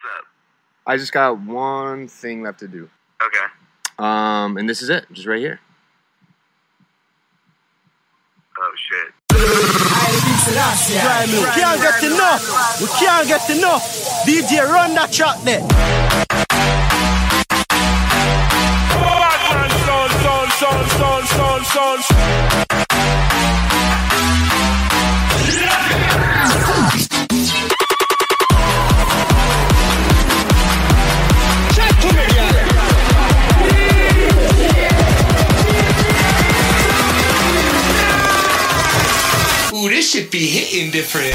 What's up? I just got one thing left to do. Okay. Um, and this is it, just right here. Oh shit. Right, we can't get enough. We can't get enough. DJ, run that track there. Badman son, son, son, son, Be hitting different.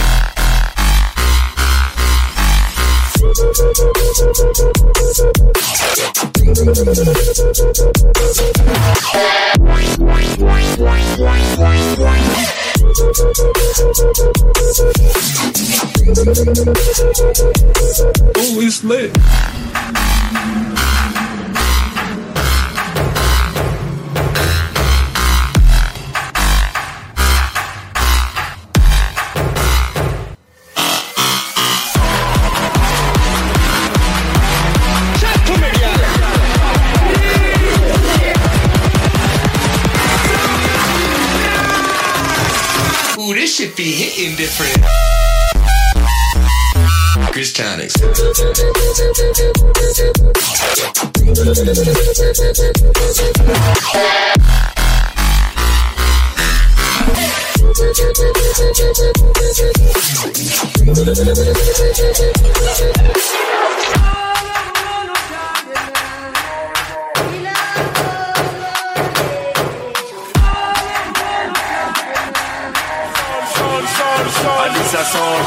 Ooh, it's lit. Chris Tonics. Son,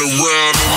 around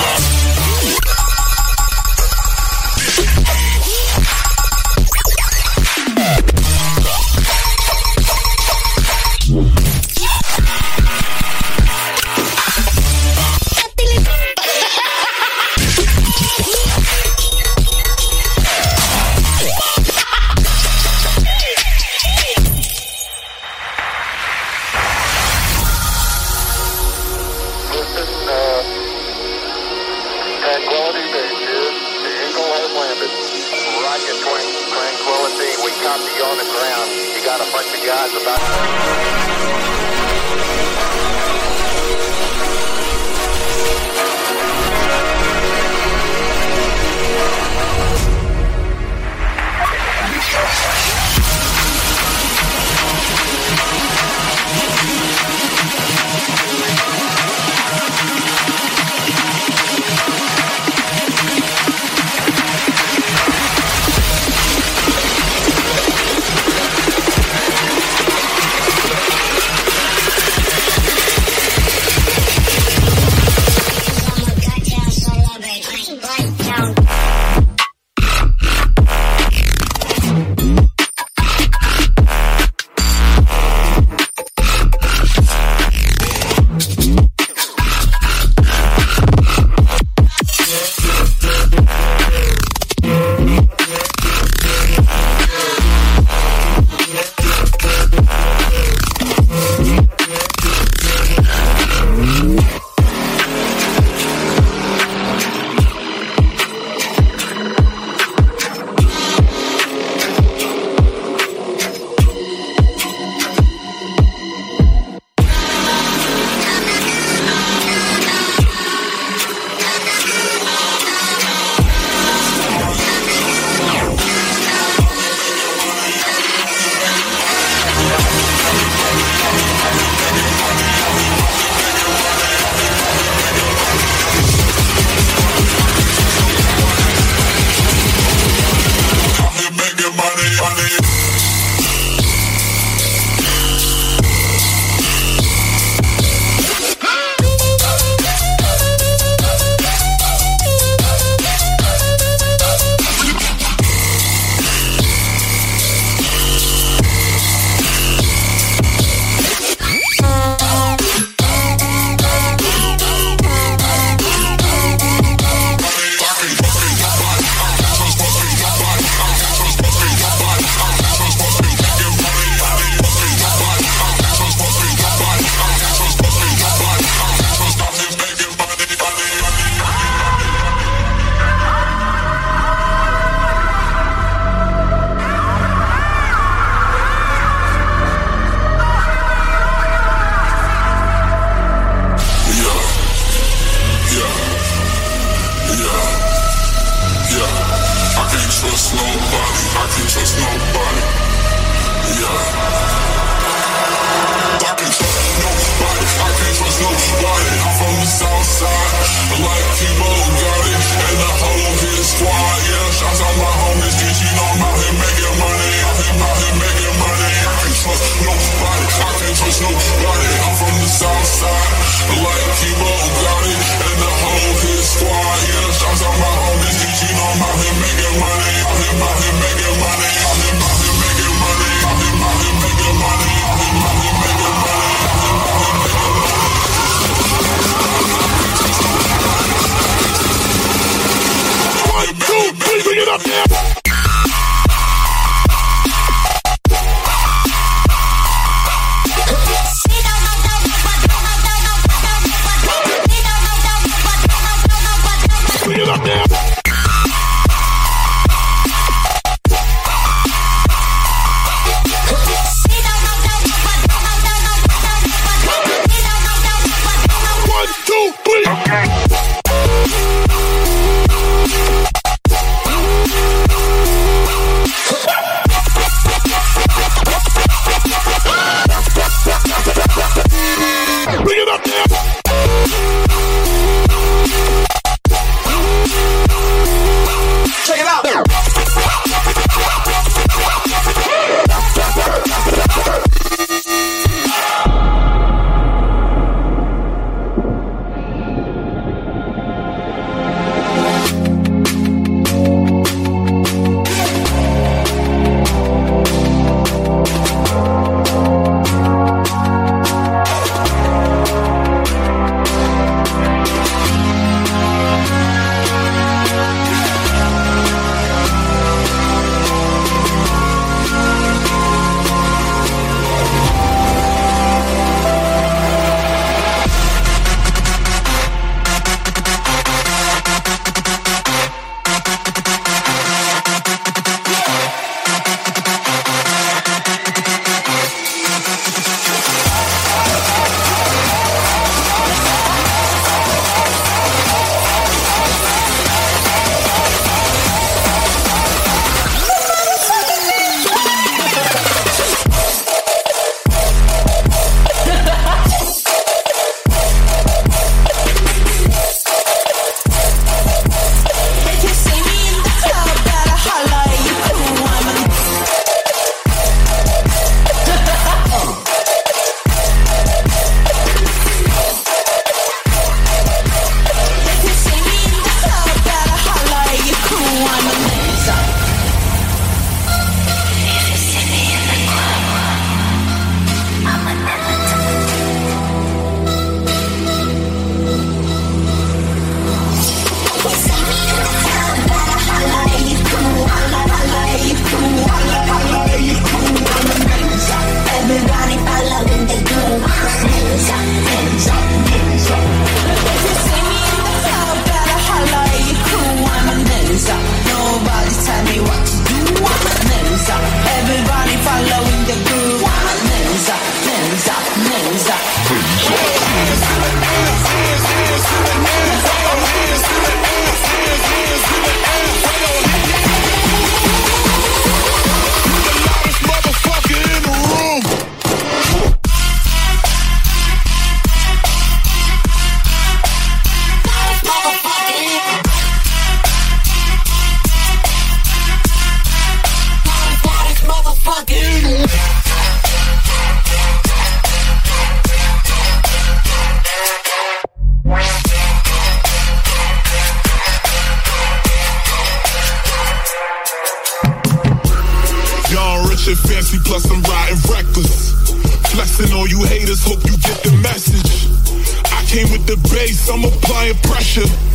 nigga.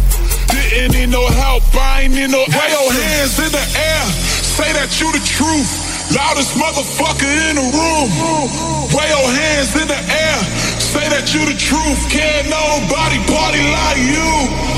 Didn't need no help, I ain't need no Wave your hands in the air, say that you the truth. Loudest motherfucker in the room. Wave your hands in the air, say that you the truth. Can't nobody party like you.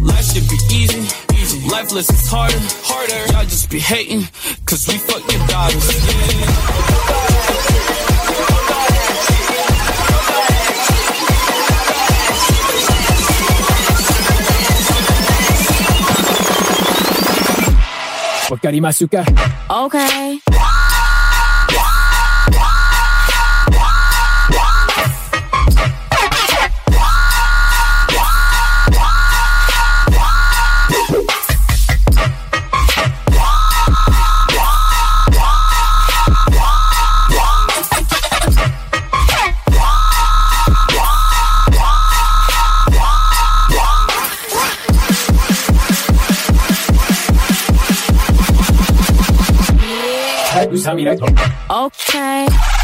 Life should be easy. easy. Life lessons harder. Harder. Y'all just be hating, cause we fuck your daughters. Yeah. Okay. Okay.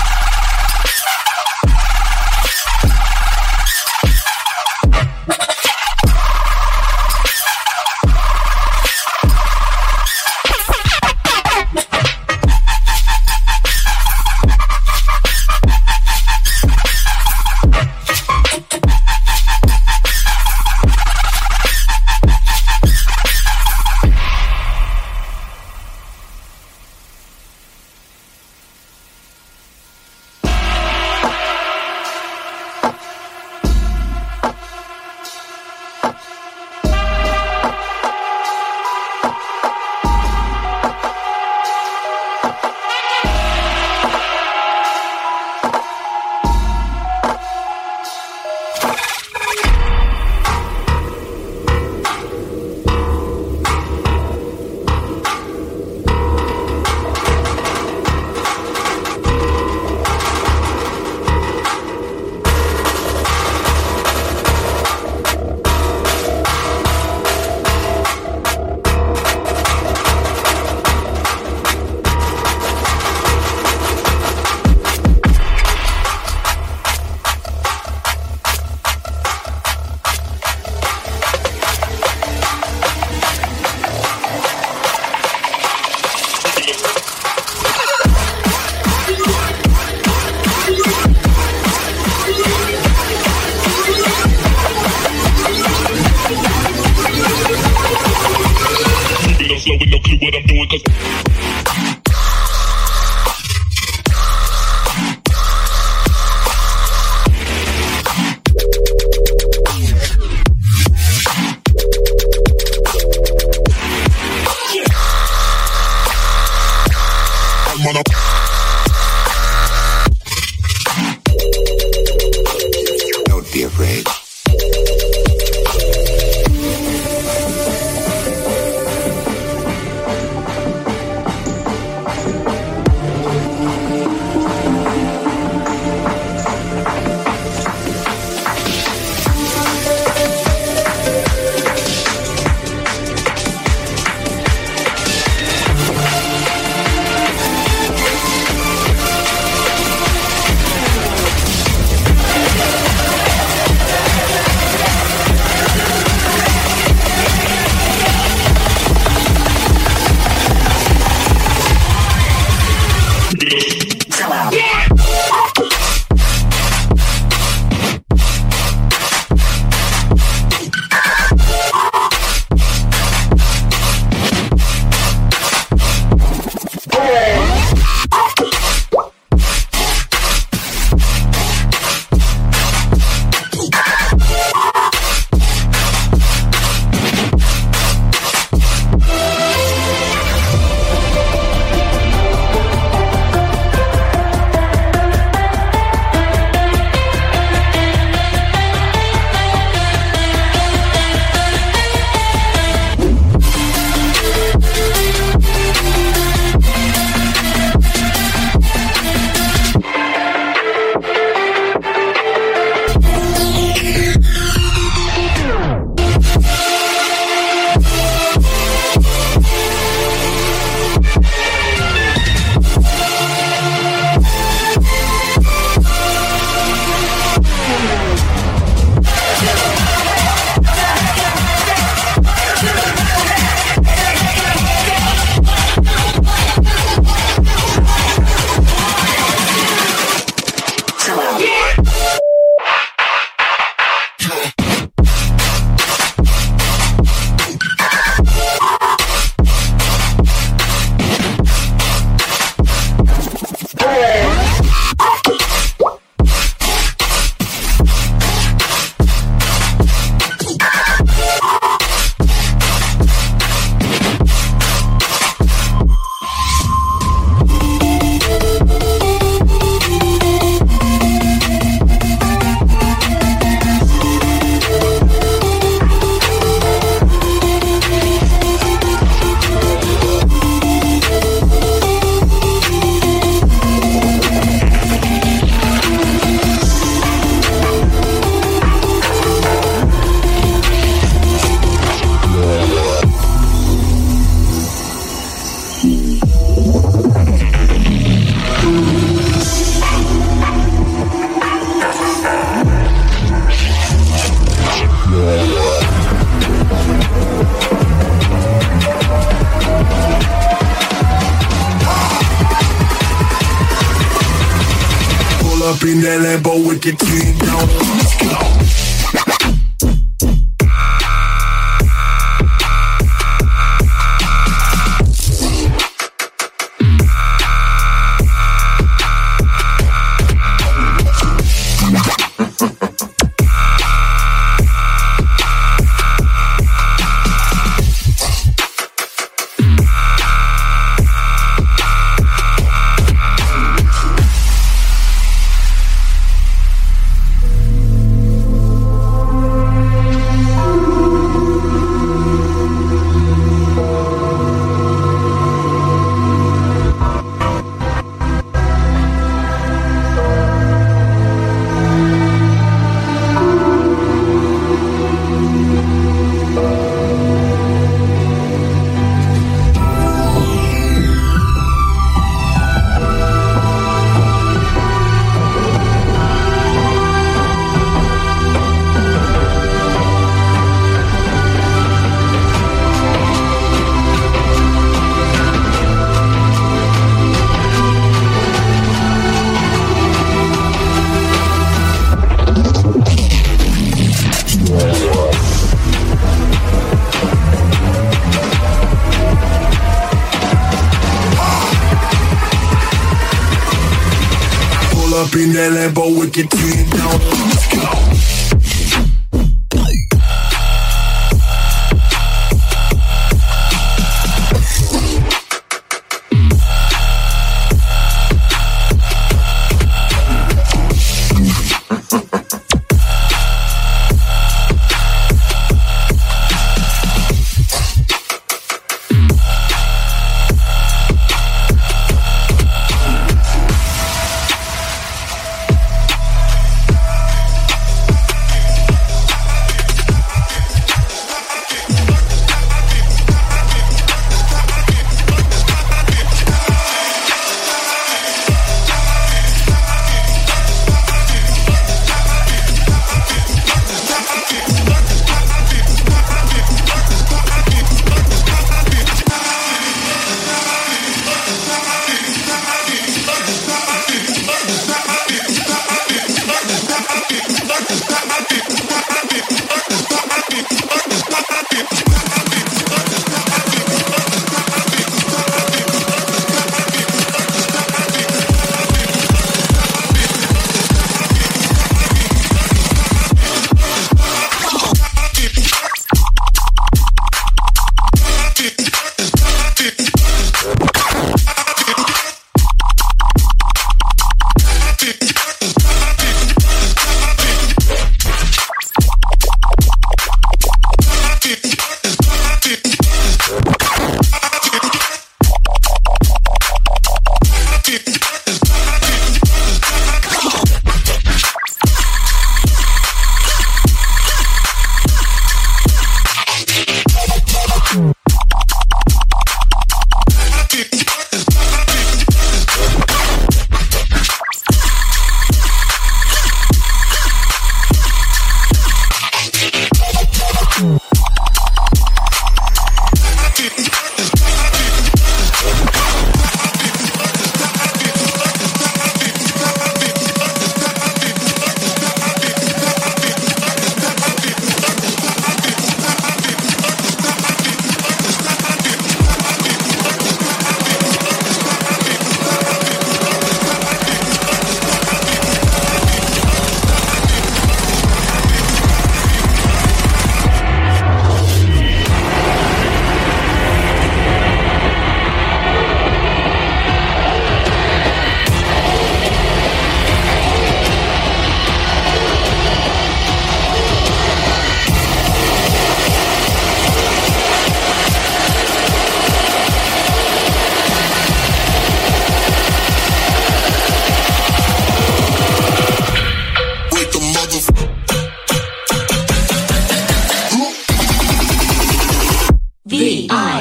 That Lambo with the team down. Let's go.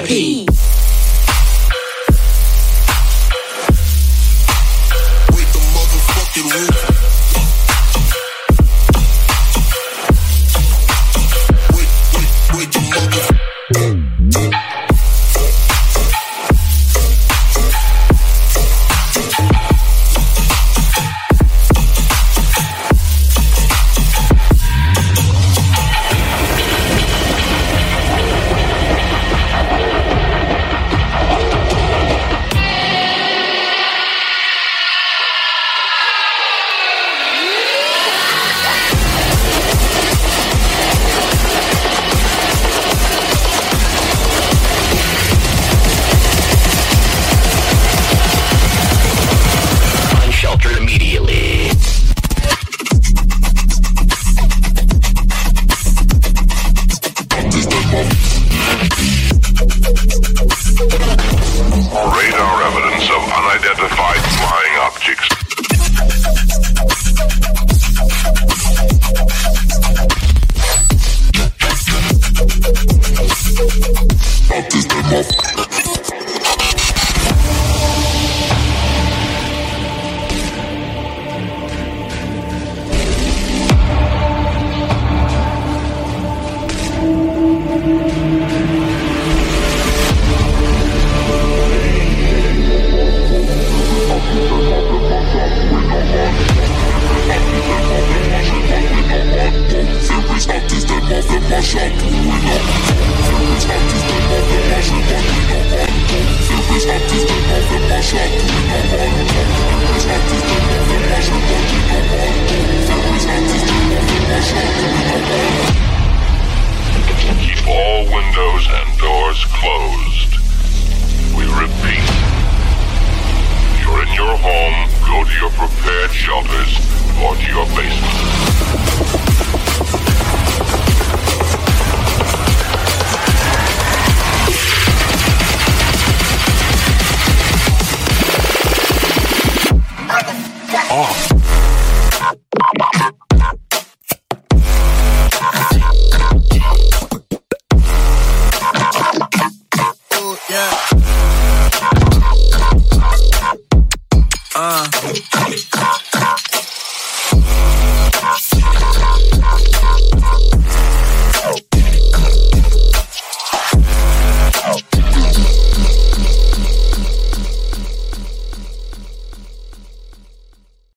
P.